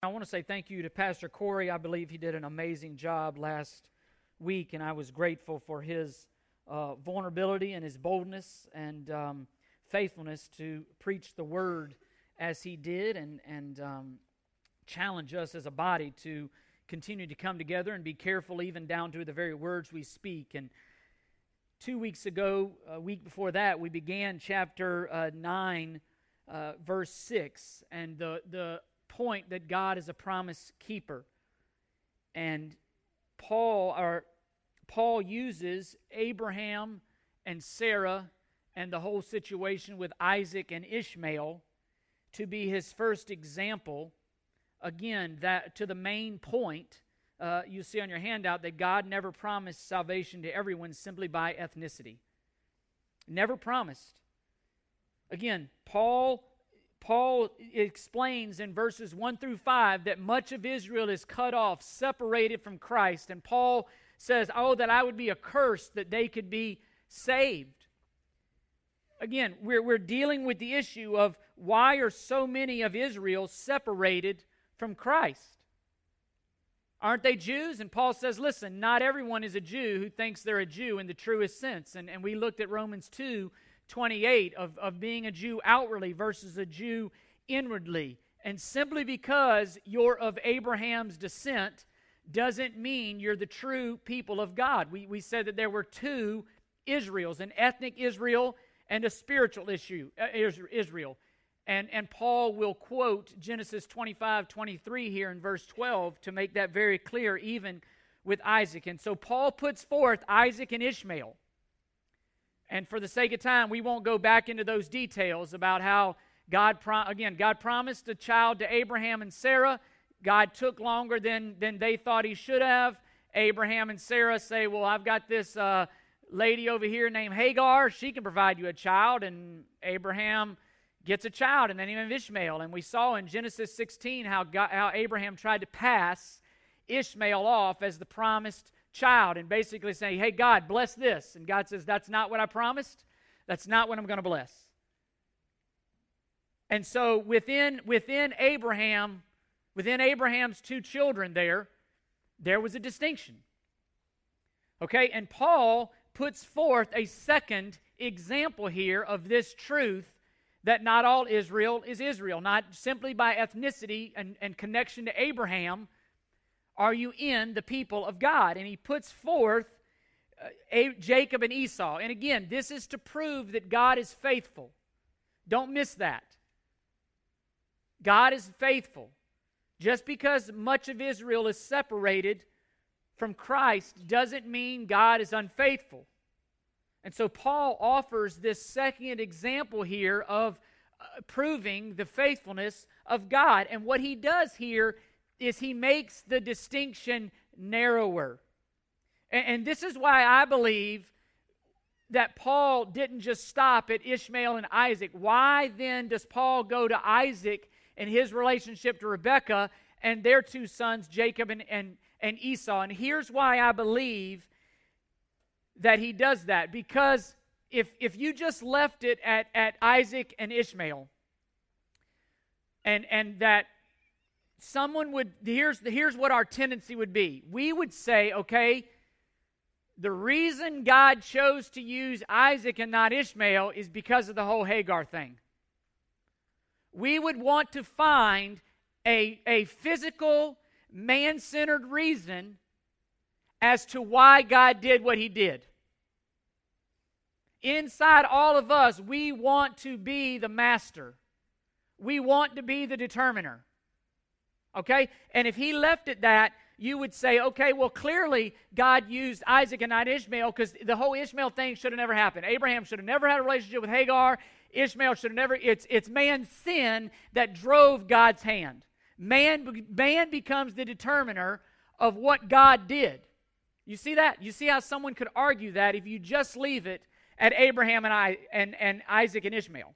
I want to say thank you to Pastor Corey. I believe he did an amazing job last week, and I was grateful for his uh, vulnerability and his boldness and um, faithfulness to preach the word as he did and, and um, challenge us as a body to continue to come together and be careful, even down to the very words we speak. And two weeks ago, a week before that, we began chapter uh, 9, uh, verse 6. And the, the point that God is a promise keeper. And Paul or Paul uses Abraham and Sarah and the whole situation with Isaac and Ishmael to be his first example. Again, that to the main point, uh, you see on your handout that God never promised salvation to everyone simply by ethnicity. Never promised. Again, Paul Paul explains in verses 1 through 5 that much of Israel is cut off, separated from Christ. And Paul says, Oh, that I would be accursed that they could be saved. Again, we're, we're dealing with the issue of why are so many of Israel separated from Christ? Aren't they Jews? And Paul says, listen, not everyone is a Jew who thinks they're a Jew in the truest sense. And, and we looked at Romans 2 28 of, of being a Jew outwardly versus a Jew inwardly. And simply because you're of Abraham's descent doesn't mean you're the true people of God. We, we said that there were two Israels an ethnic Israel and a spiritual issue, uh, Israel. And, and Paul will quote Genesis 25 23 here in verse 12 to make that very clear, even with Isaac. And so Paul puts forth Isaac and Ishmael and for the sake of time, we won't go back into those details about how God, again, God promised a child to Abraham and Sarah. God took longer than, than they thought he should have. Abraham and Sarah say, Well, I've got this uh, lady over here named Hagar. She can provide you a child. And Abraham gets a child in the name Ishmael. And we saw in Genesis 16 how, God, how Abraham tried to pass Ishmael off as the promised child and basically saying, Hey, God, bless this. And God says, That's not what I promised. That's not what I'm going to bless. And so within, within Abraham, within Abraham's two children there, there was a distinction. Okay, and Paul puts forth a second example here of this truth that not all Israel is Israel, not simply by ethnicity and, and connection to Abraham, are you in the people of God? And he puts forth uh, Jacob and Esau. And again, this is to prove that God is faithful. Don't miss that. God is faithful. Just because much of Israel is separated from Christ doesn't mean God is unfaithful. And so Paul offers this second example here of uh, proving the faithfulness of God. And what he does here is he makes the distinction narrower. And, and this is why I believe that Paul didn't just stop at Ishmael and Isaac. Why then does Paul go to Isaac and his relationship to Rebekah and their two sons, Jacob and, and, and Esau? And here's why I believe that he does that. Because if, if you just left it at, at Isaac and Ishmael, and, and that someone would here's here's what our tendency would be. We would say okay the reason god chose to use isaac and not ishmael is because of the whole hagar thing. We would want to find a, a physical man-centered reason as to why god did what he did. Inside all of us we want to be the master. We want to be the determiner Okay? And if he left it that, you would say, okay, well, clearly God used Isaac and not Ishmael because the whole Ishmael thing should have never happened. Abraham should have never had a relationship with Hagar. Ishmael should have never, it's, it's man's sin that drove God's hand. Man, man becomes the determiner of what God did. You see that? You see how someone could argue that if you just leave it at Abraham and, I, and, and Isaac and Ishmael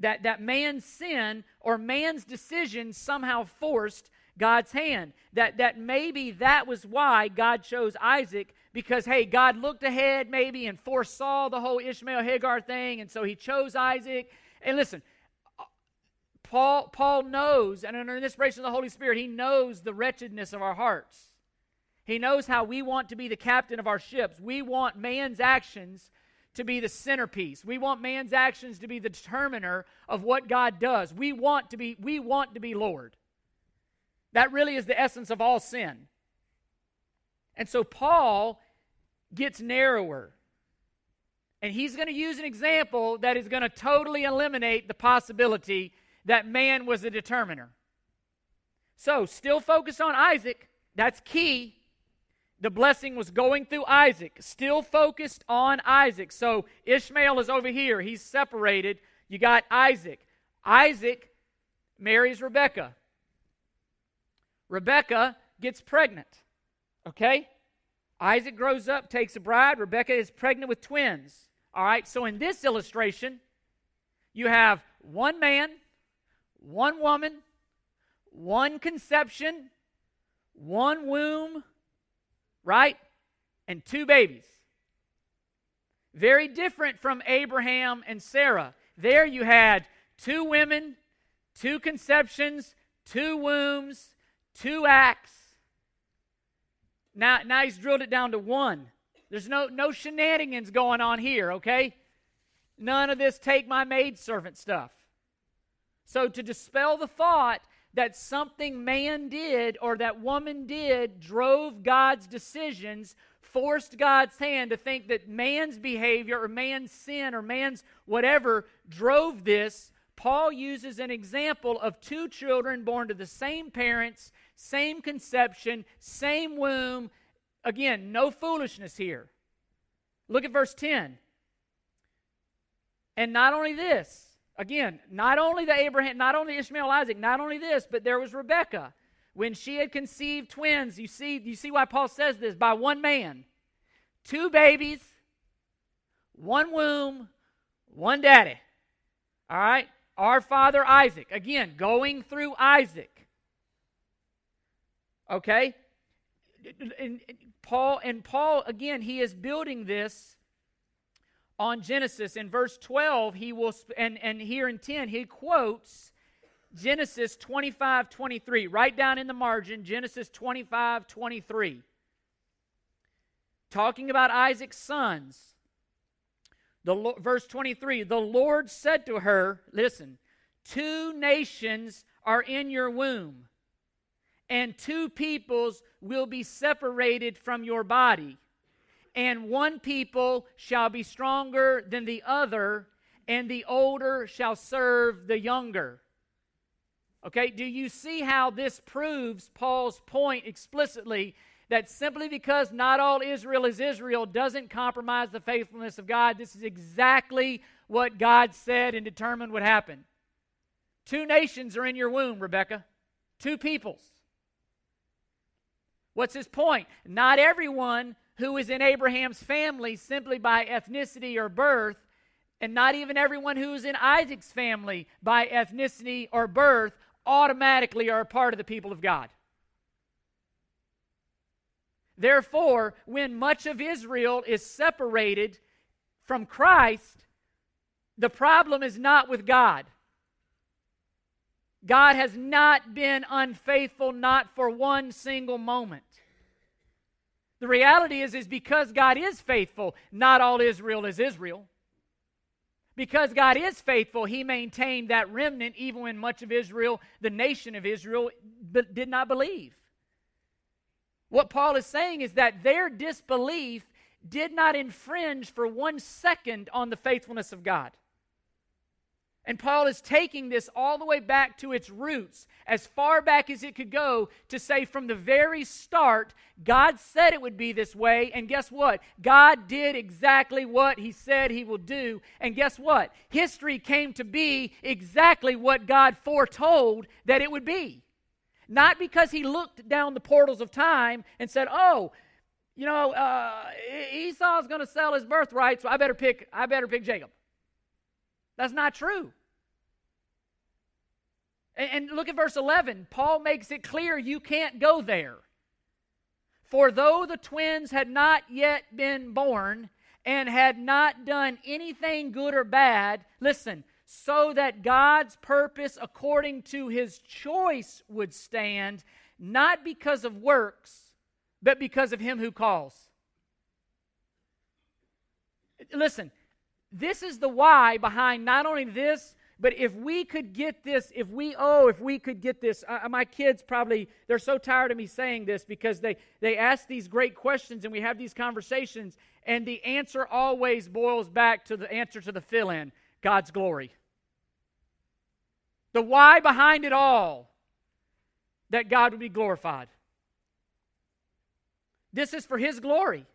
that, that man's sin or man's decision somehow forced God's hand. That, that maybe that was why God chose Isaac because, hey, God looked ahead maybe and foresaw the whole Ishmael Hagar thing, and so he chose Isaac. And listen, Paul, Paul knows, and under the inspiration of the Holy Spirit, he knows the wretchedness of our hearts. He knows how we want to be the captain of our ships. We want man's actions to be the centerpiece. We want man's actions to be the determiner of what God does. We want to be we want to be Lord. That really is the essence of all sin. And so Paul gets narrower. And he's going to use an example that is going to totally eliminate the possibility that man was the determiner. So, still focused on Isaac, that's key. The blessing was going through Isaac, still focused on Isaac. So, Ishmael is over here, he's separated. You got Isaac. Isaac marries Rebecca. Rebecca gets pregnant. Okay? Isaac grows up, takes a bride. Rebecca is pregnant with twins. All right, so in this illustration, you have one man, one woman, one conception, one womb, right? And two babies. Very different from Abraham and Sarah. There you had two women, two conceptions, two wombs, two acts. Now, now he's drilled it down to one. There's no, no shenanigans going on here, okay? None of this take my maidservant stuff. So, to dispel the thought that something man did or that woman did drove God's decisions, forced God's hand to think that man's behavior or man's sin or man's whatever drove this, Paul uses an example of two children born to the same parents, same conception, same womb, Again, no foolishness here. Look at verse 10. And not only this, again, not only the Abraham, not only Ishmael Isaac, not only this, but there was Rebekah. When she had conceived twins, you see, you see why Paul says this by one man. Two babies, one womb, one daddy. All right? Our father Isaac. Again, going through Isaac. Okay? And Paul, and Paul, again, he is building this on Genesis. In verse 12, he will, and, and here in 10, he quotes Genesis 25 23. Right down in the margin, Genesis 25 23. Talking about Isaac's sons. The, verse 23 The Lord said to her, Listen, two nations are in your womb and two peoples will be separated from your body. And one people shall be stronger than the other, and the older shall serve the younger. Okay, do you see how this proves Paul's point explicitly that simply because not all Israel is Israel doesn't compromise the faithfulness of God? This is exactly what God said and determined would happen. Two nations are in your womb, Rebecca. Two peoples. What's his point? Not everyone who is in Abraham's family simply by ethnicity or birth, and not even everyone who is in Isaac's family by ethnicity or birth, automatically are a part of the people of God. Therefore, when much of Israel is separated from Christ, the problem is not with God. God has not been unfaithful, not for one single moment. The reality is, is because God is faithful, not all Israel is Israel. Because God is faithful, He maintained that remnant even when much of Israel, the nation of Israel, did not believe. What Paul is saying is that their disbelief did not infringe for one second on the faithfulness of God. And Paul is taking this all the way back to its roots, as far back as it could go, to say from the very start, God said it would be this way. And guess what? God did exactly what he said he will do. And guess what? History came to be exactly what God foretold that it would be. Not because he looked down the portals of time and said, oh, you know, uh, Esau's going to sell his birthright, so I better pick, I better pick Jacob. That's not true. And, look at verse 11. Paul makes it clear you can't go there. For though the twins had not yet been born and had not done anything good or bad, listen, so that God's purpose according to his choice would stand, not because of works, but because of him who calls. Listen, this is the why behind not only this, but if we could get this, if we, oh, if we could get this, uh, my kids probably, they're so tired of me saying this because they, they ask these great questions and we have these conversations, and the answer always boils back to the answer to the fill in God's glory. The why behind it all that God would be glorified. This is for His glory.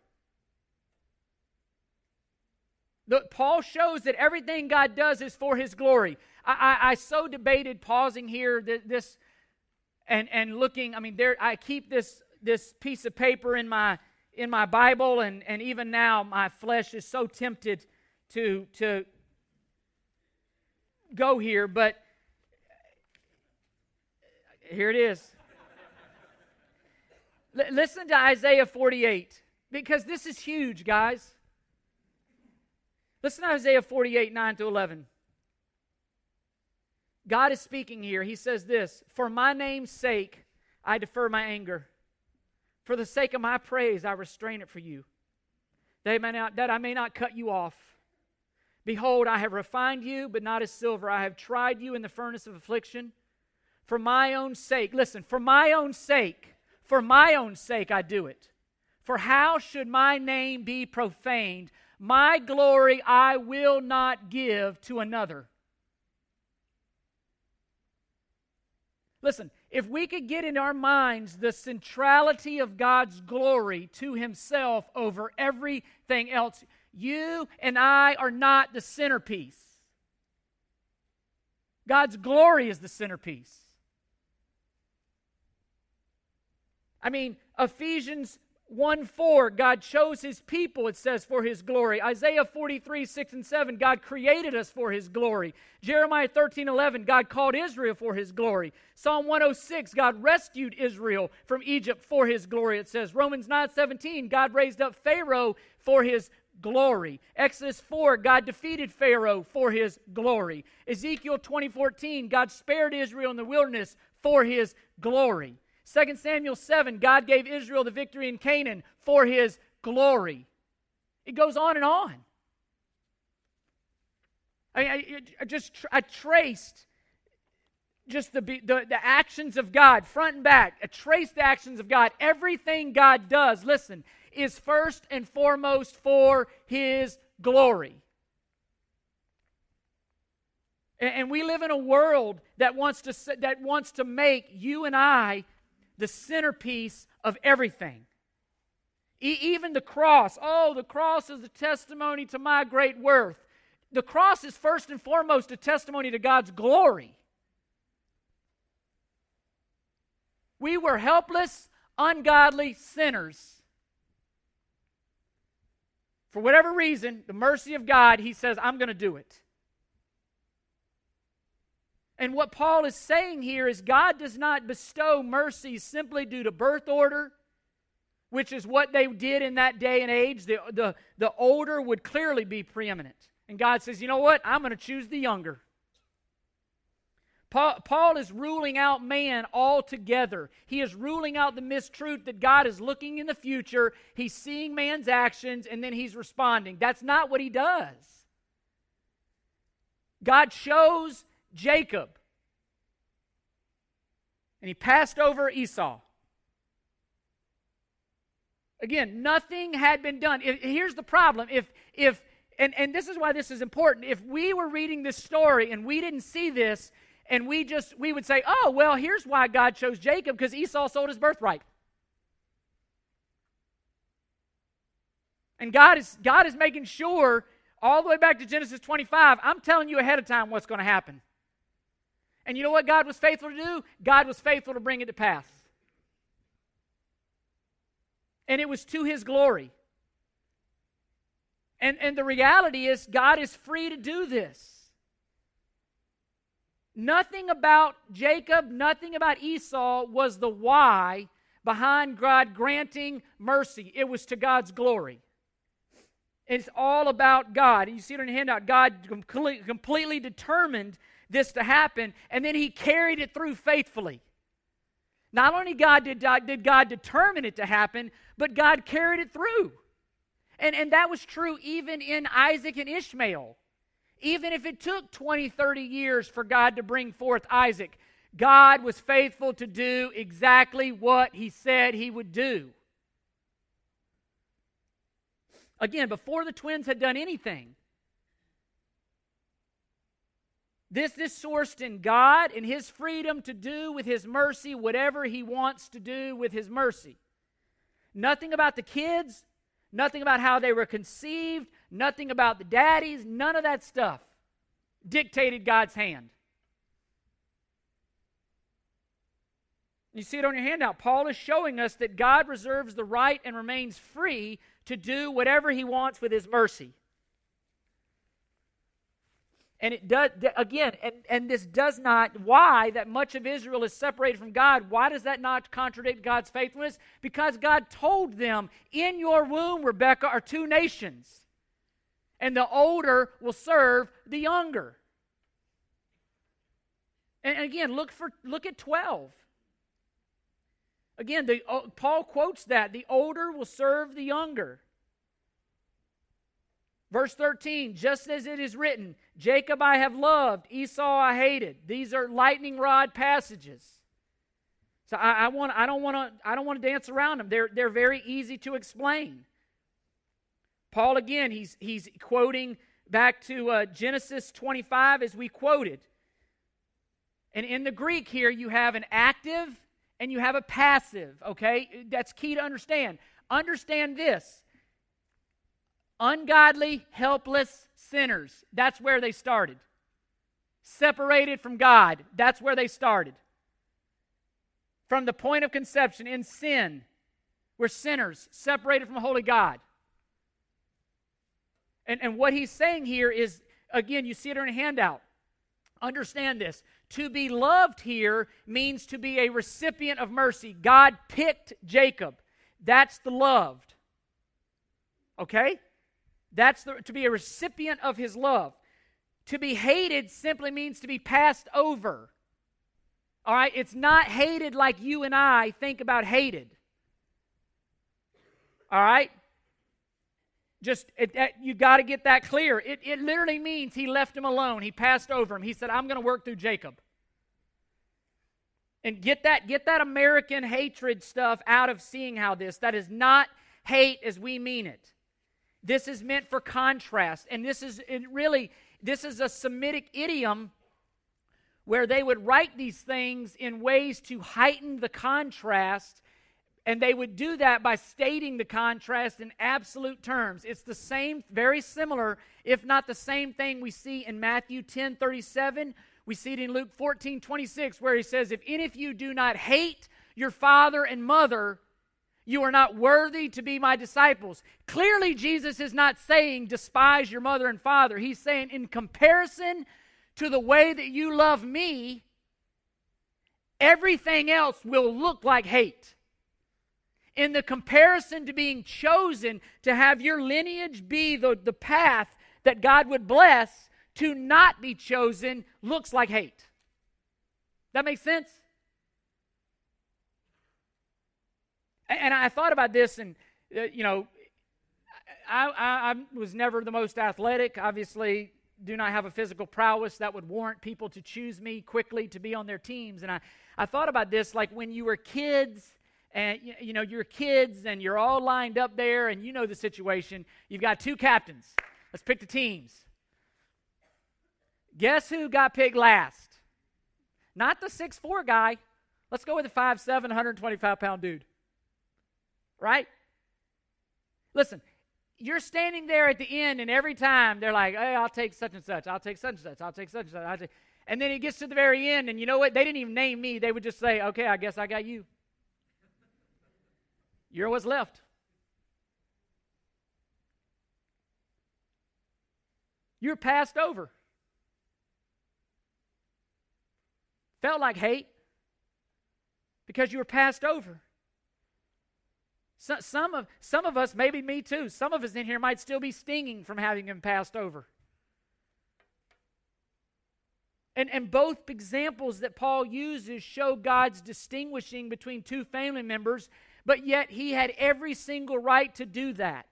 Paul shows that everything God does is for His glory. I, I, I so debated pausing here this and, and looking. I mean, there I keep this this piece of paper in my in my Bible, and, and even now my flesh is so tempted to to go here, but here it is. L- listen to Isaiah 48 because this is huge, guys. Listen to Isaiah 48, 9 to 11. God is speaking here. He says this For my name's sake, I defer my anger. For the sake of my praise, I restrain it for you. They may not, that I may not cut you off. Behold, I have refined you, but not as silver. I have tried you in the furnace of affliction. For my own sake, listen, for my own sake, for my own sake, I do it. For how should my name be profaned? My glory I will not give to another. Listen, if we could get in our minds the centrality of God's glory to Himself over everything else, you and I are not the centerpiece. God's glory is the centerpiece. I mean, Ephesians 1 4, God chose his people, it says, for his glory. Isaiah 43 6 and 7, God created us for his glory. Jeremiah 13 11, God called Israel for his glory. Psalm 106, God rescued Israel from Egypt for his glory, it says. Romans 9 17, God raised up Pharaoh for his glory. Exodus 4, God defeated Pharaoh for his glory. Ezekiel 2014, God spared Israel in the wilderness for his glory. 2 Samuel 7, God gave Israel the victory in Canaan for his glory. It goes on and on. I, I, I just I traced just the, the, the actions of God, front and back. I traced the actions of God. Everything God does, listen, is first and foremost for his glory. And, and we live in a world that wants to that wants to make you and I the centerpiece of everything. E- even the cross. Oh, the cross is a testimony to my great worth. The cross is first and foremost a testimony to God's glory. We were helpless, ungodly sinners. For whatever reason, the mercy of God, He says, I'm going to do it. And what Paul is saying here is God does not bestow mercy simply due to birth order, which is what they did in that day and age. The, the, the older would clearly be preeminent. And God says, you know what? I'm going to choose the younger. Paul, Paul is ruling out man altogether. He is ruling out the mistruth that God is looking in the future. He's seeing man's actions and then he's responding. That's not what he does. God shows Jacob. And he passed over Esau. Again, nothing had been done. If, here's the problem. If, if, and, and this is why this is important. If we were reading this story and we didn't see this, and we just, we would say, oh, well, here's why God chose Jacob, because Esau sold his birthright. And God is, God is making sure, all the way back to Genesis 25, I'm telling you ahead of time what's going to happen. And you know what God was faithful to do? God was faithful to bring it to pass. And it was to his glory. And, and the reality is, God is free to do this. Nothing about Jacob, nothing about Esau was the why behind God granting mercy. It was to God's glory. It's all about God. You see it in the handout. God completely determined this to happen, and then He carried it through faithfully. Not only God did, did God determine it to happen, but God carried it through. And, and that was true even in Isaac and Ishmael. Even if it took 20, 30 years for God to bring forth Isaac, God was faithful to do exactly what He said He would do. Again, before the twins had done anything, this is sourced in God and His freedom to do with His mercy whatever He wants to do with His mercy. Nothing about the kids, nothing about how they were conceived, nothing about the daddies, none of that stuff dictated God's hand. You see it on your handout. Paul is showing us that God reserves the right and remains free to do whatever he wants with his mercy. And it does, again, and, and this does not, why that much of Israel is separated from God, why does that not contradict God's faithfulness? Because God told them, In your womb, Rebecca, are two nations, and the older will serve the younger. And again, look for look at 12. Again, the, uh, Paul quotes that the older will serve the younger. Verse 13, just as it is written, Jacob I have loved, Esau I hated. These are lightning rod passages. So I, I, want, I don't want to I don't want to dance around them. They're, they're very easy to explain. Paul again, he's, he's quoting back to uh, Genesis 25 as we quoted. And in the Greek here, you have an active and you have a passive, okay? That's key to understand. Understand this ungodly, helpless sinners. That's where they started. Separated from God. That's where they started. From the point of conception in sin, we're sinners, separated from holy God. And, and what he's saying here is, again, you see it in a handout. Understand this. To be loved here means to be a recipient of mercy. God picked Jacob. That's the loved. Okay? That's the, to be a recipient of his love. To be hated simply means to be passed over. All right? It's not hated like you and I think about hated. All right? Just it, it, you got to get that clear. It, it literally means he left him alone. He passed over him. He said, "I'm going to work through Jacob." And get that get that American hatred stuff out of seeing how this. That is not hate as we mean it. This is meant for contrast, and this is really this is a Semitic idiom where they would write these things in ways to heighten the contrast and they would do that by stating the contrast in absolute terms. It's the same, very similar, if not the same thing we see in Matthew 10 37. We see it in Luke 14 26, where he says, If any of you do not hate your father and mother, you are not worthy to be my disciples. Clearly, Jesus is not saying despise your mother and father. He's saying, in comparison to the way that you love me, everything else will look like hate in the comparison to being chosen to have your lineage be the, the path that God would bless, to not be chosen looks like hate. That makes sense? And I thought about this, and, uh, you know, I, I, I was never the most athletic. Obviously, do not have a physical prowess that would warrant people to choose me quickly to be on their teams. And I, I thought about this like when you were kids and you know you're kids and you're all lined up there and you know the situation you've got two captains. Let's pick the teams. Guess who got picked last? Not the six four guy. Let's go with the five seven 125 pound dude right listen you're standing there at the end and every time they're like hey i'll take such and such i'll take such and such i'll take such and such take... and then it gets to the very end and you know what they didn't even name me they would just say okay i guess i got you you're what's left. You're passed over. Felt like hate because you were passed over. So, some, of, some of us, maybe me too, some of us in here might still be stinging from having him passed over. And, and both examples that Paul uses show God's distinguishing between two family members, but yet he had every single right to do that.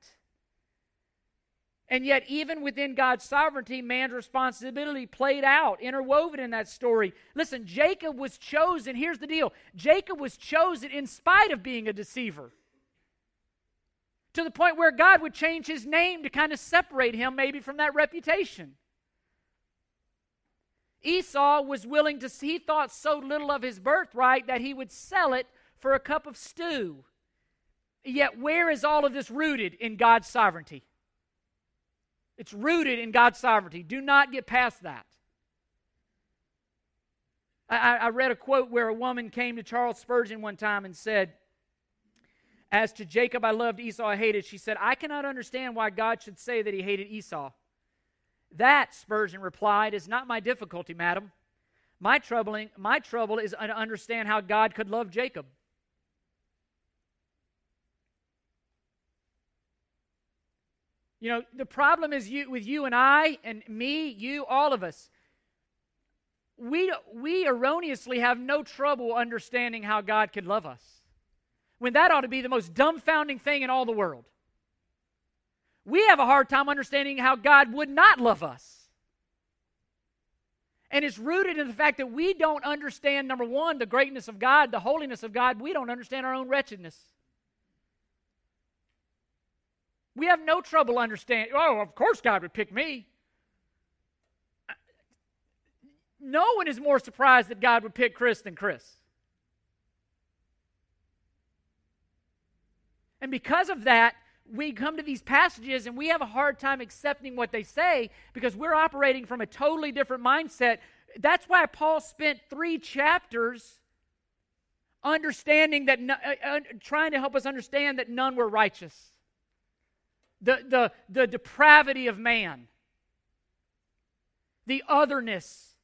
And yet, even within God's sovereignty, man's responsibility played out, interwoven in that story. Listen, Jacob was chosen. Here's the deal Jacob was chosen in spite of being a deceiver. To the point where God would change his name to kind of separate him maybe from that reputation. Esau was willing to, he thought so little of his birthright that he would sell it for a cup of stew. Yet, where is all of this rooted in God's sovereignty? It's rooted in God's sovereignty. Do not get past that. I, I, read a quote where a woman came to Charles Spurgeon one time and said, As to Jacob I loved, Esau I hated. She said, I cannot understand why God should say that he hated Esau. That, Spurgeon replied, is not my difficulty, madam. My troubling, my trouble is to understand how God could love Jacob. You know, the problem is you, with you and I and me, you, all of us. We, we erroneously have no trouble understanding how God could love us. When that ought to be the most dumbfounding thing in all the world. We have a hard time understanding how God would not love us. And it's rooted in the fact that we don't understand, number one, the greatness of God, the holiness of God. We don't understand our own wretchedness. We have no trouble understanding, oh, of course God would pick me. No one is more surprised that God would pick Chris than Chris. And because of that, we come to these passages and we have a hard time accepting what they say because we're operating from a totally different mindset. That's why Paul spent three chapters understanding that, uh, trying to help us understand that none were righteous the, the, the depravity of man, the otherness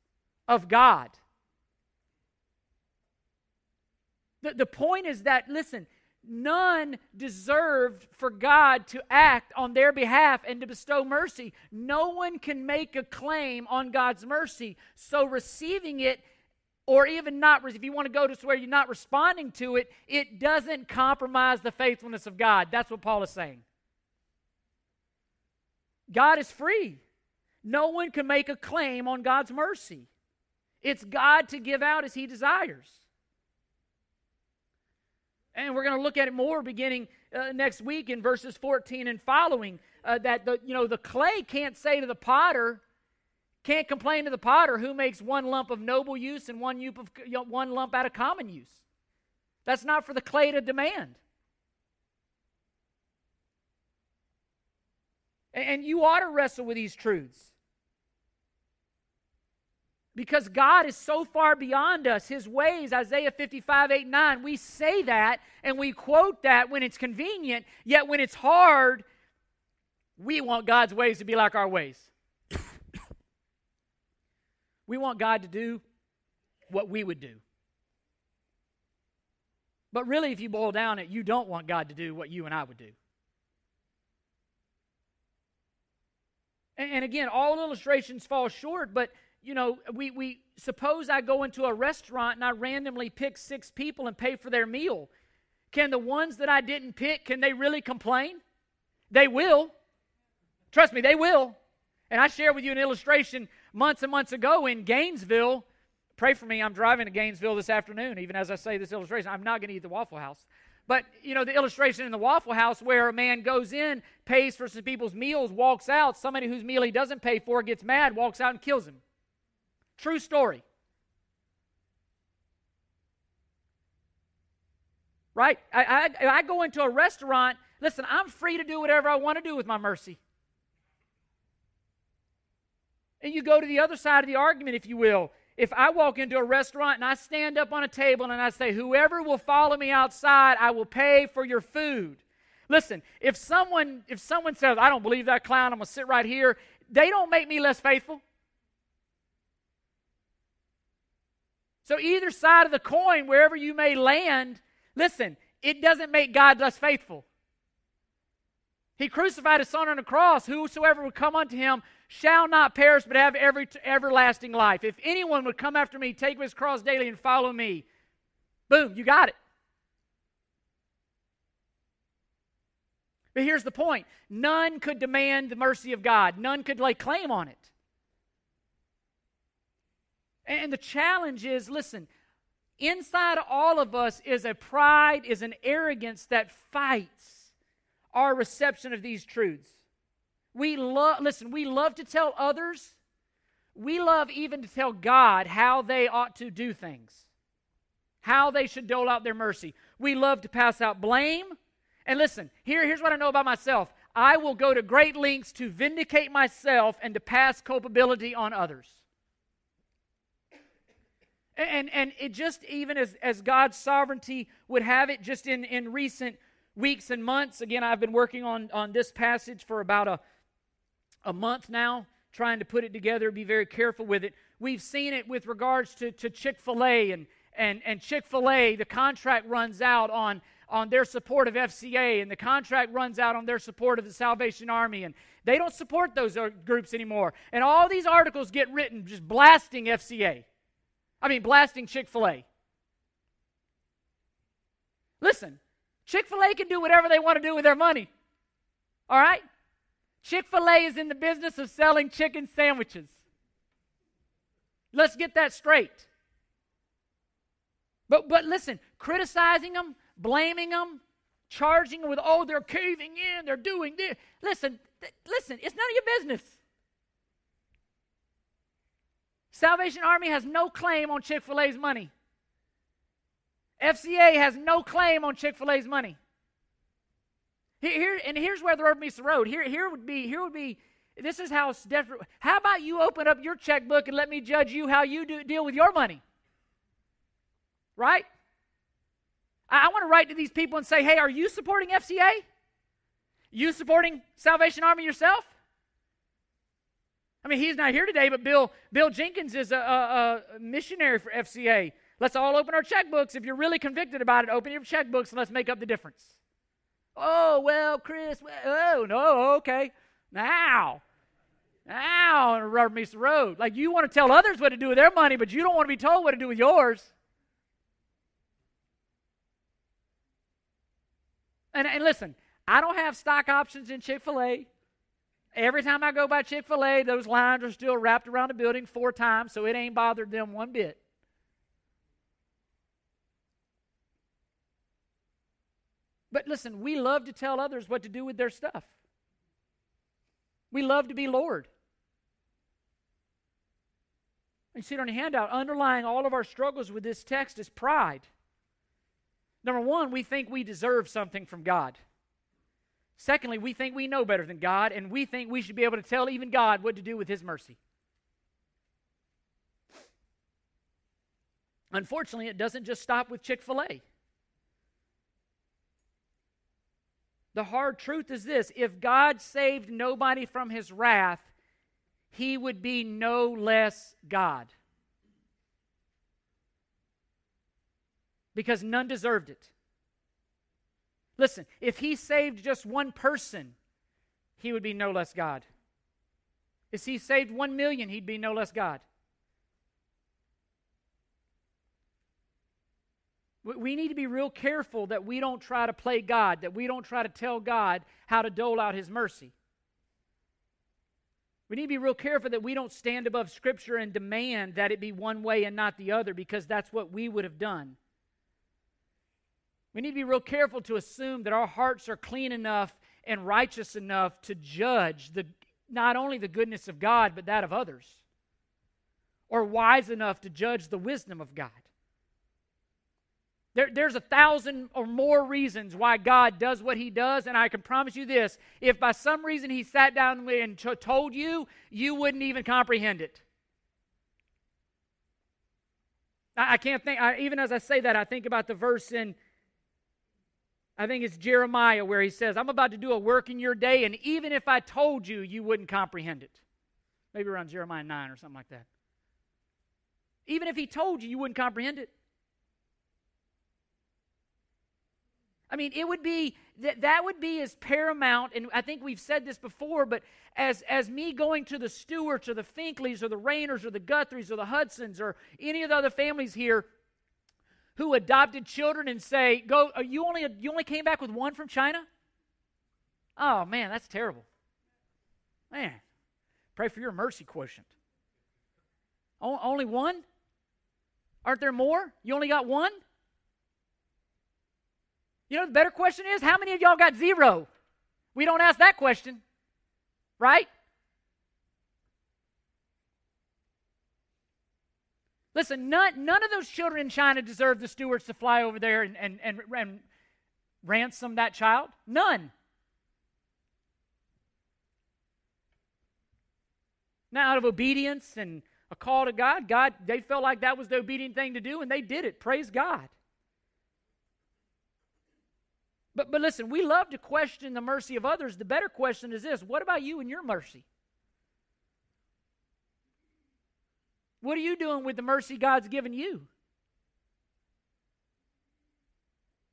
of God. The, the point is that, listen, none deserved for God to act on their behalf and to bestow mercy. No one can make a claim on God's mercy. So receiving it, or even not, if you want to go to where you're not responding to it, it doesn't compromise the faithfulness of God. That's what Paul is saying. God is free. No one can make a claim on God's mercy. It's God to give out as He desires. And we're going to look at it more beginning uh, next week in verses 14 and following. Uh, that the you know the clay can't say to the potter, can't complain to the potter who makes one lump of noble use and one, of, you know, one lump out of common use. That's not for the clay to demand. And you ought to wrestle with these truths. Because God is so far beyond us, His ways, Isaiah 55, 8, 9, we say that and we quote that when it's convenient, yet when it's hard, we want God's ways to be like our ways. we want God to do what we would do. But really, if you boil down it, you don't want God to do what you and I would do. And, and again, all illustrations fall short, but you know, we, we suppose I go into a restaurant and I randomly pick six people and pay for their meal. Can the ones that I didn't pick, can they really complain? They will. Trust me, they will. And I shared with you an illustration months and months ago in Gainesville. Pray for me, I'm driving to Gainesville this afternoon, even as I say this illustration. I'm not going to eat the Waffle House. But, you know, the illustration in the Waffle House where a man goes in, pays for some people's meals, walks out, somebody whose meal he doesn't pay for gets mad, walks out and kills him. True story. Right? I, I, I go into a restaurant, listen, I'm free to do whatever I want to do with my mercy. And you go to the other side of the argument, if you will if I walk into a restaurant and I stand up on a table and I say, Whoever will follow me outside, I will pay for your food. Listen, if someone if someone says, I don't believe that clown, I'm gonna sit right here, they don't make me less faithful. So either side of the coin, wherever you may land, listen, it doesn't make God less faithful. He crucified his son on the cross. Whosoever would come unto him shall not perish, but have every everlasting life. If anyone would come after me, take his cross daily and follow me. Boom, you got it. But here's the point none could demand the mercy of God, none could lay claim on it. And the challenge is listen, inside all of us is a pride, is an arrogance that fights our reception of these truths. We love, listen, we love to tell others, we love even to tell God how they ought to do things, how they should dole out their mercy. We love to pass out blame. And listen, here, here's what I know about myself I will go to great lengths to vindicate myself and to pass culpability on others. And, and it just even as, as God's sovereignty would have it, just in, in recent weeks and months, again, I've been working on, on this passage for about a, a month now, trying to put it together, be very careful with it. We've seen it with regards to, to Chick fil A, and, and, and Chick fil A, the contract runs out on, on their support of FCA, and the contract runs out on their support of the Salvation Army, and they don't support those uh, groups anymore. And all these articles get written just blasting FCA. I mean, blasting Chick fil A. Listen, Chick fil A can do whatever they want to do with their money. All right? Chick fil A is in the business of selling chicken sandwiches. Let's get that straight. But, but listen, criticizing them, blaming them, charging them with, oh, they're caving in, they're doing this. Listen, th- listen, it's none of your business. Salvation Army has no claim on Chick fil A's money. FCA has no claim on Chick fil A's money. Here, and here's where the rubber meets the road. Here, here would be, here would be, this is how desperate. How about you open up your checkbook and let me judge you how you do, deal with your money? Right? I, I want to write to these people and say, hey, are you supporting FCA? You supporting Salvation Army yourself? I mean, he's not here today, but Bill, Bill Jenkins is a, a, a missionary for FCA. Let's all open our checkbooks. If you're really convicted about it, open your checkbooks and let's make up the difference. Oh, well, Chris, well, oh, no, okay. Now, now, and rubber meets the road. Like you want to tell others what to do with their money, but you don't want to be told what to do with yours. And, and listen, I don't have stock options in Chick fil A. Every time I go by Chick fil A, those lines are still wrapped around the building four times, so it ain't bothered them one bit. But listen, we love to tell others what to do with their stuff. We love to be Lord. You see it on your handout. Underlying all of our struggles with this text is pride. Number one, we think we deserve something from God. Secondly, we think we know better than God, and we think we should be able to tell even God what to do with His mercy. Unfortunately, it doesn't just stop with Chick fil A. The hard truth is this if God saved nobody from his wrath, he would be no less God. Because none deserved it. Listen, if he saved just one person, he would be no less God. If he saved one million, he'd be no less God. We need to be real careful that we don't try to play God, that we don't try to tell God how to dole out his mercy. We need to be real careful that we don't stand above Scripture and demand that it be one way and not the other because that's what we would have done. We need to be real careful to assume that our hearts are clean enough and righteous enough to judge the, not only the goodness of God, but that of others, or wise enough to judge the wisdom of God. There, there's a thousand or more reasons why God does what He does, and I can promise you this if by some reason He sat down and told you, you wouldn't even comprehend it. I, I can't think, I, even as I say that, I think about the verse in I think it's Jeremiah where he says, I'm about to do a work in your day, and even if I told you, you wouldn't comprehend it. Maybe around Jeremiah 9 or something like that. Even if he told you, you wouldn't comprehend it. I mean, it would be that that would be as paramount, and I think we've said this before, but as as me going to the Stewarts or the Finkleys or the Rayners or the Guthries or the Hudsons or any of the other families here who adopted children and say, "Go, uh, you only you only came back with one from China." Oh man, that's terrible. Man, pray for your mercy quotient. O- only one? Aren't there more? You only got one? You know, the better question is how many of y'all got zero? We don't ask that question, right? Listen, none, none of those children in China deserve the stewards to fly over there and, and, and, and ransom that child. None. Now, out of obedience and a call to God, God, they felt like that was the obedient thing to do, and they did it. Praise God. But, but listen, we love to question the mercy of others. The better question is this what about you and your mercy? What are you doing with the mercy God's given you?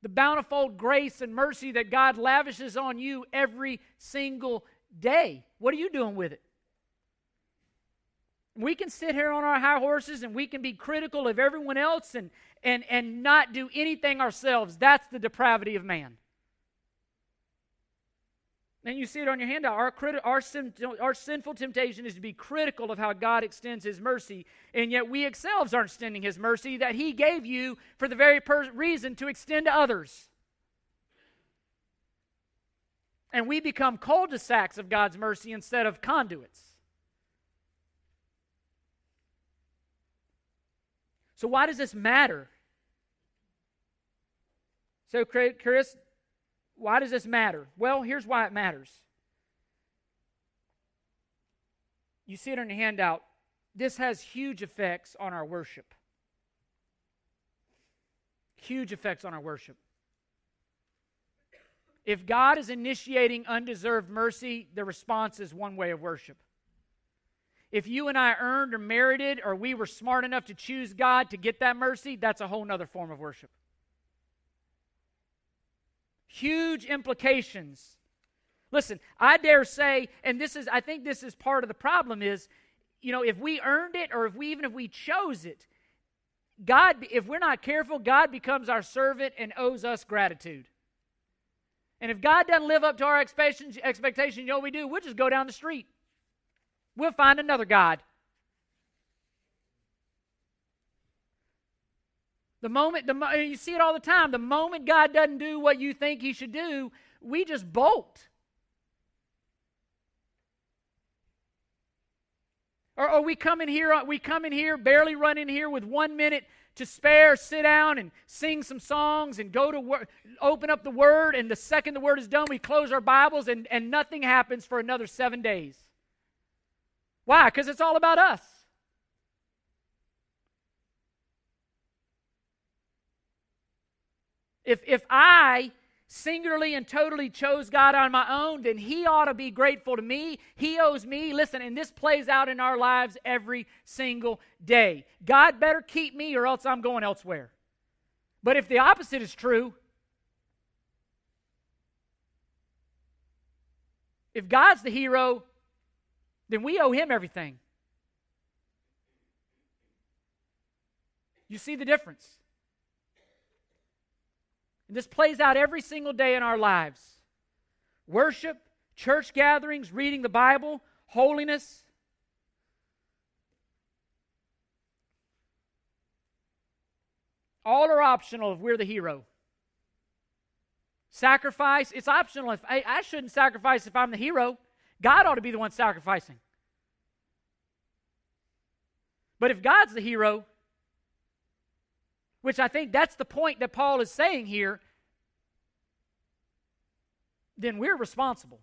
The bountiful grace and mercy that God lavishes on you every single day. What are you doing with it? We can sit here on our high horses and we can be critical of everyone else and, and, and not do anything ourselves. That's the depravity of man. And you see it on your handout. Our, criti- our, sin- our sinful temptation is to be critical of how God extends His mercy, and yet we ourselves aren't extending His mercy that He gave you for the very per- reason to extend to others. And we become cul de sacs of God's mercy instead of conduits. So, why does this matter? So, Chris, why does this matter? Well, here's why it matters. You see it on your handout. This has huge effects on our worship. Huge effects on our worship. If God is initiating undeserved mercy, the response is one way of worship. If you and I earned or merited, or we were smart enough to choose God to get that mercy, that's a whole other form of worship huge implications. Listen, I dare say, and this is, I think this is part of the problem is, you know, if we earned it or if we even if we chose it, God, if we're not careful, God becomes our servant and owes us gratitude. And if God doesn't live up to our expectations, expectation, you know what we do? We'll just go down the street. We'll find another God. The moment, the, you see it all the time. The moment God doesn't do what you think He should do, we just bolt. Or, or we come in here, we come in here, barely run in here with one minute to spare, sit down and sing some songs and go to work, open up the Word, and the second the Word is done, we close our Bibles and, and nothing happens for another seven days. Why? Because it's all about us. If, if I singularly and totally chose God on my own, then He ought to be grateful to me. He owes me. Listen, and this plays out in our lives every single day. God better keep me or else I'm going elsewhere. But if the opposite is true, if God's the hero, then we owe Him everything. You see the difference? And this plays out every single day in our lives worship, church gatherings, reading the Bible, holiness. All are optional if we're the hero. Sacrifice, it's optional. If I, I shouldn't sacrifice if I'm the hero. God ought to be the one sacrificing. But if God's the hero, which I think that's the point that Paul is saying here, then we're responsible.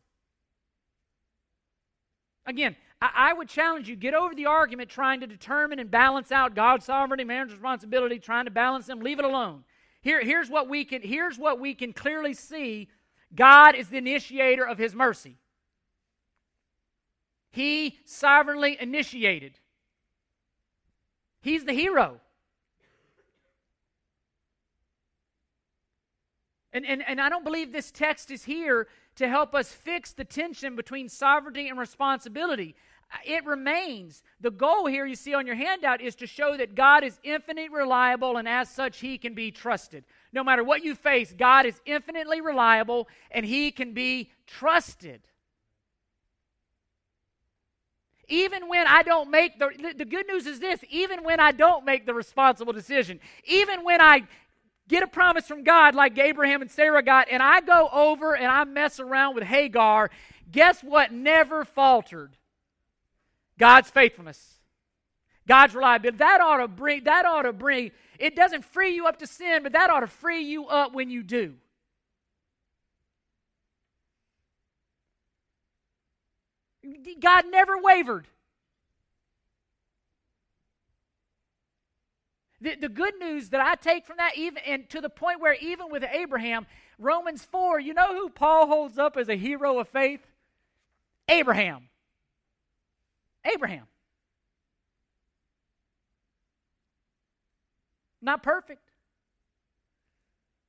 Again, I, I, would challenge you get over the argument trying to determine and balance out God's sovereignty, man's responsibility, trying to balance them. Leave it alone. Here, here's what we can here's what we can clearly see. God is the initiator of his mercy. He sovereignly initiated. He's the hero. And, and, and I don't believe this text is here to help us fix the tension between sovereignty and responsibility. It remains. The goal here you see on your handout is to show that God is infinitely reliable and as such he can be trusted. No matter what you face, God is infinitely reliable and he can be trusted. Even when I don't make the, the good news is this even when I don't make the responsible decision, even when I get a promise from God like Abraham and Sarah got, and I go over and I mess around with Hagar, guess what never faltered? God's faithfulness. God's reliability. That ought to bring, that ought to bring, it doesn't free you up to sin, but that ought to free you up when you do. God never wavered. The, the good news that I take from that, even and to the point where even with Abraham, Romans 4, you know who Paul holds up as a hero of faith? Abraham. Abraham. Not perfect,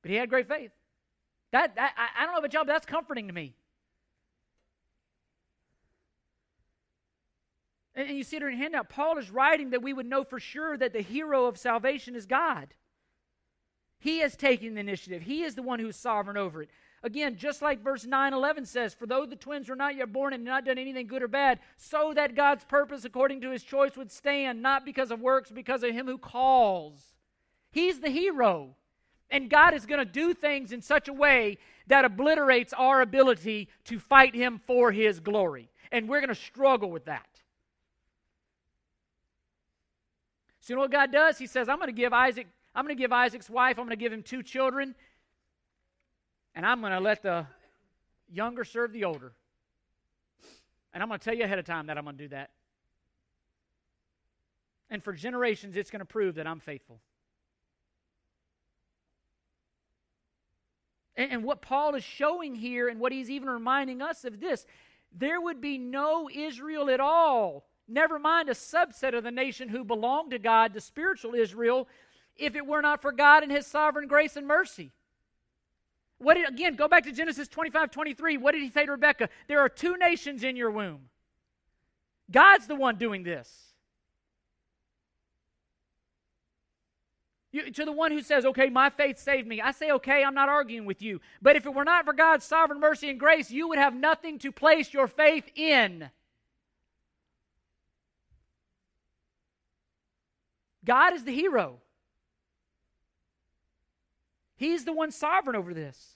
but he had great faith. That, that I, I don't know about y'all, but that's comforting to me. And, you see it in your handout. Paul is writing that we would know for sure that the hero of salvation is God. He has taken the initiative. He is the one who is sovereign over it. Again, just like verse 9 11 says, For though the twins were not yet born and not done anything good or bad, so that God's purpose according to his choice would stand, not because of works, because of him who calls. He's the hero. And God is going to do things in such a way that obliterates our ability to fight him for his glory. And we're going to struggle with that. So you know what God does? He says, I'm going to give Isaac, I'm going to give Isaac's wife, I'm going to give him two children, and I'm going to let the younger serve the older. And I'm going to tell you ahead of time that I'm going to do that. And for generations, it's going to prove that I'm faithful. And, and, what Paul is showing here, and what he's even reminding us of this there would be no Israel at all, never mind a subset of the nation who belonged to God, the spiritual Israel, if it were not for God and his sovereign grace and mercy. What did, again, go back to Genesis 25, 23. What did he say to Rebekah? There are two nations in your womb. God's the one doing this. You, to the one who says, okay, my faith saved me, I say, okay, I'm not arguing with you. But if it were not for God's sovereign mercy and grace, you would have nothing to place your faith in. God is the hero. He's the one sovereign over this.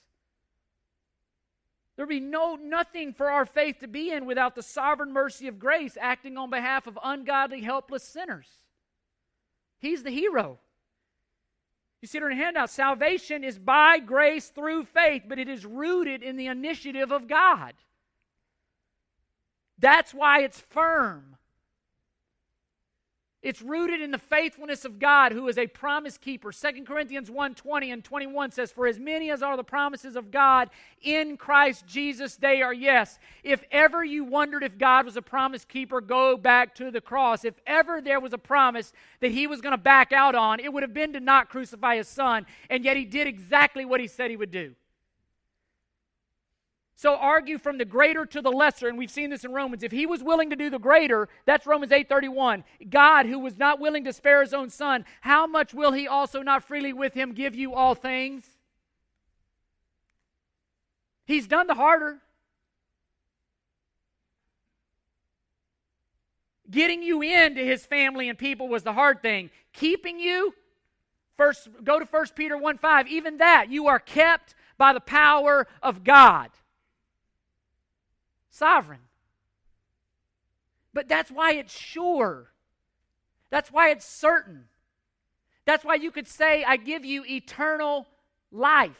There'd be no nothing for our faith to be in without the sovereign mercy of grace acting on behalf of ungodly, helpless sinners. He's the hero. You see it in a handout. Salvation is by grace through faith, but it is rooted in the initiative of God. That's why it's firm. It's rooted in the faithfulness of God who is a promise keeper. 2 Corinthians 1 20 and 21 says, For as many as are the promises of God in Christ Jesus, they are yes. If ever you wondered if God was a promise keeper, go back to the cross. If ever there was a promise that he was going to back out on, it would have been to not crucify his son. And yet he did exactly what he said he would do. So argue from the greater to the lesser, and we've seen this in Romans. If he was willing to do the greater, that's Romans 8:31. God, who was not willing to spare his own son, how much will he also not freely with him give you all things? He's done the harder. Getting you into his family and people was the hard thing. Keeping you, first go to 1 Peter 1 5, even that, you are kept by the power of God sovereign. But that's why it's sure. That's why it's certain. That's why you could say, I give you eternal life.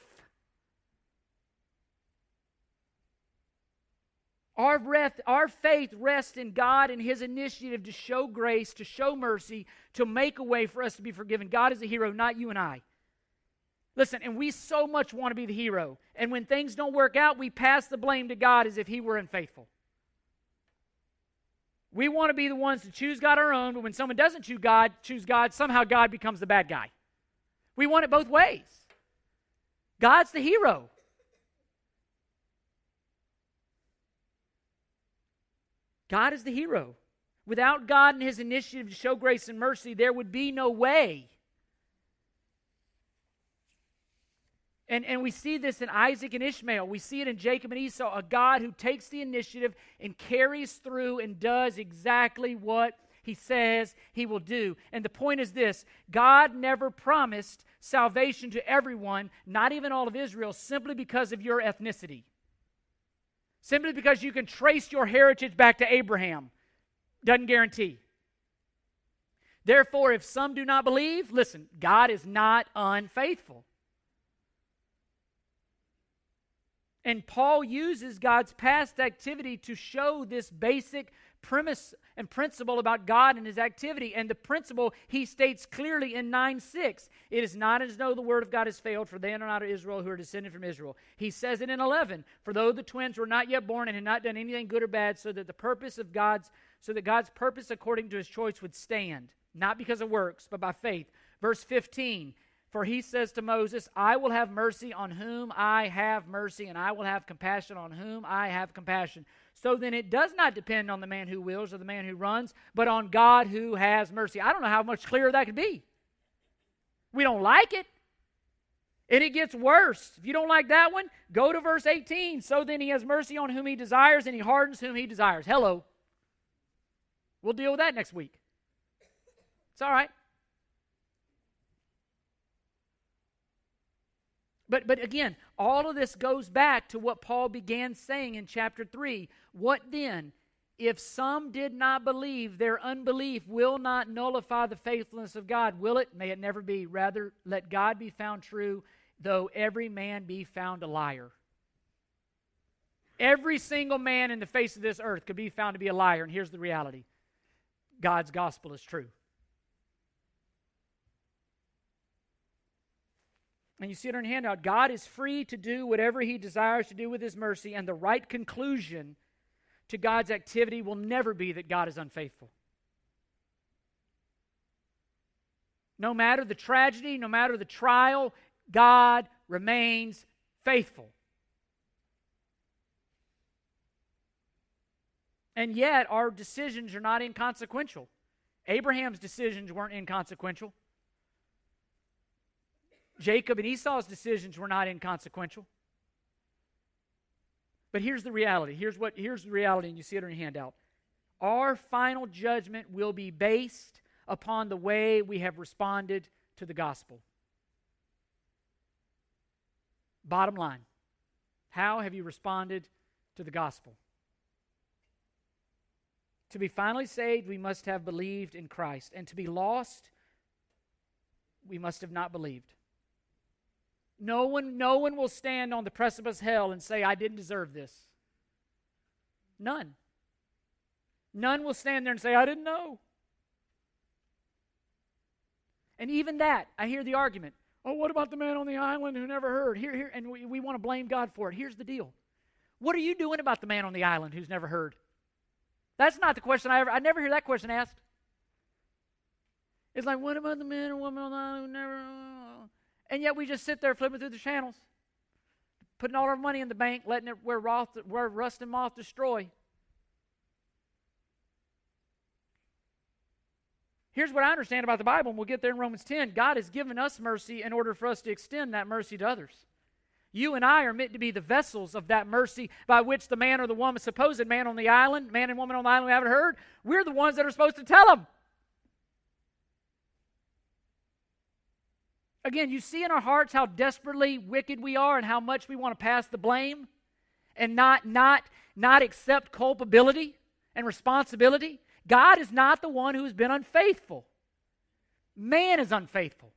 Our, breath, our faith rests in God and His initiative to show grace, to show mercy, to make a way for us to be forgiven. God is a hero, not you and I. Listen, and we so much want to be the hero. And when things don't work out, we pass the blame to God as if He were unfaithful. We want to be the ones to choose God our own, but when someone doesn't choose God, choose God, somehow God becomes the bad guy. We want it both ways. God's the hero. God is the hero. Without God and his initiative to show grace and mercy, there would be no way. And, and we see this in Isaac and Ishmael. We see it in Jacob and Esau, a God who takes the initiative and carries through and does exactly what he says he will do. And the point is this God never promised salvation to everyone, not even all of Israel, simply because of your ethnicity. Simply because you can trace your heritage back to Abraham doesn't guarantee. Therefore, if some do not believe, listen, God is not unfaithful. And Paul uses God's past activity to show this basic premise and principle about God and his activity. And the principle he states clearly in 9 6 it is not as though the word of God has failed, for they are not of Israel who are descended from Israel. He says it in 11 for though the twins were not yet born and had not done anything good or bad, so that the purpose of God's so that God's purpose according to his choice would stand, not because of works, but by faith. Verse 15 for he says to Moses, I will have mercy on whom I have mercy, and I will have compassion on whom I have compassion. So then it does not depend on the man who wills or the man who runs, but on God who has mercy. I don't know how much clearer that could be. We don't like it. And it gets worse. If you don't like that one, go to verse 18. So then he has mercy on whom he desires, and he hardens whom he desires. Hello. We'll deal with that next week. It's all right. But, but again, all of this goes back to what Paul began saying in chapter 3. What then? If some did not believe, their unbelief will not nullify the faithfulness of God, will it? May it never be. Rather, let God be found true, though every man be found a liar. Every single man in the face of this earth could be found to be a liar, and here's the reality God's gospel is true. And you see it on your handout, God is free to do whatever He desires to do with His mercy, and the right conclusion to God's activity will never be that God is unfaithful. No matter the tragedy, no matter the trial, God remains faithful. And yet, our decisions are not inconsequential. Abraham's decisions weren't inconsequential. Jacob and Esau's decisions were not inconsequential. But here's the reality. Here's what here's the reality, and you see it on your handout. Our final judgment will be based upon the way we have responded to the gospel. Bottom line. How have you responded to the gospel? To be finally saved, we must have believed in Christ. And to be lost, we must have not believed. No one, no one will stand on the precipice hell and say, I didn't deserve this. None. None will stand there and say, I didn't know. And even that, I hear the argument. Oh, what about the man on the island who never heard? Here, here, and we, we want to blame God for it. Here's the deal. What are you doing about the man on the island who's never heard? That's not the question I ever I never hear that question asked. It's like, what about the man or woman on the island who never and yet we just sit there flipping through the channels, putting all our money in the bank, letting it where, roth, where rust and moth destroy. Here's what I understand about the Bible, and we'll get there in Romans 10. God has given us mercy in order for us to extend that mercy to others. You and I are meant to be the vessels of that mercy by which the man or the woman, supposed man on the island, man and woman on the island we haven't heard, we're the ones that are supposed to tell them. Again, you see in our hearts how desperately wicked we are and how much we want to pass the blame and not not not accept culpability and responsibility. God is not the one who has been unfaithful. Man is unfaithful.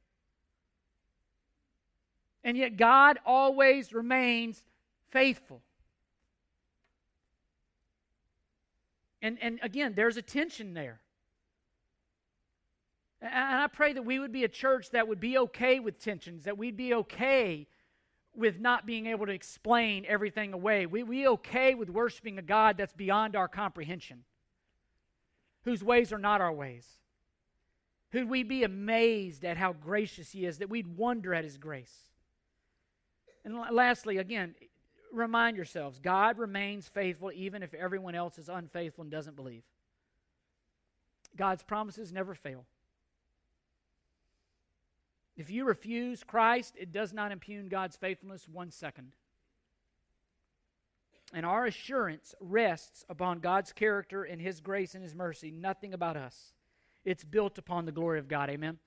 And yet God always remains faithful. And, and again, there's a tension there. And I pray that we would be a church that would be okay with tensions, that we'd be okay with not being able to explain everything away. We we okay with worshiping a God that's beyond our comprehension, whose ways are not our ways. Who'd we be amazed at how gracious He is, that we'd wonder at His grace. And lastly, again, remind yourselves God remains faithful even if everyone else is unfaithful and doesn't believe. God's promises never fail. If you refuse Christ, it does not impugn God's faithfulness one second. And our assurance rests upon God's character and His grace and His mercy, nothing about us. It's built upon the glory of God. Amen.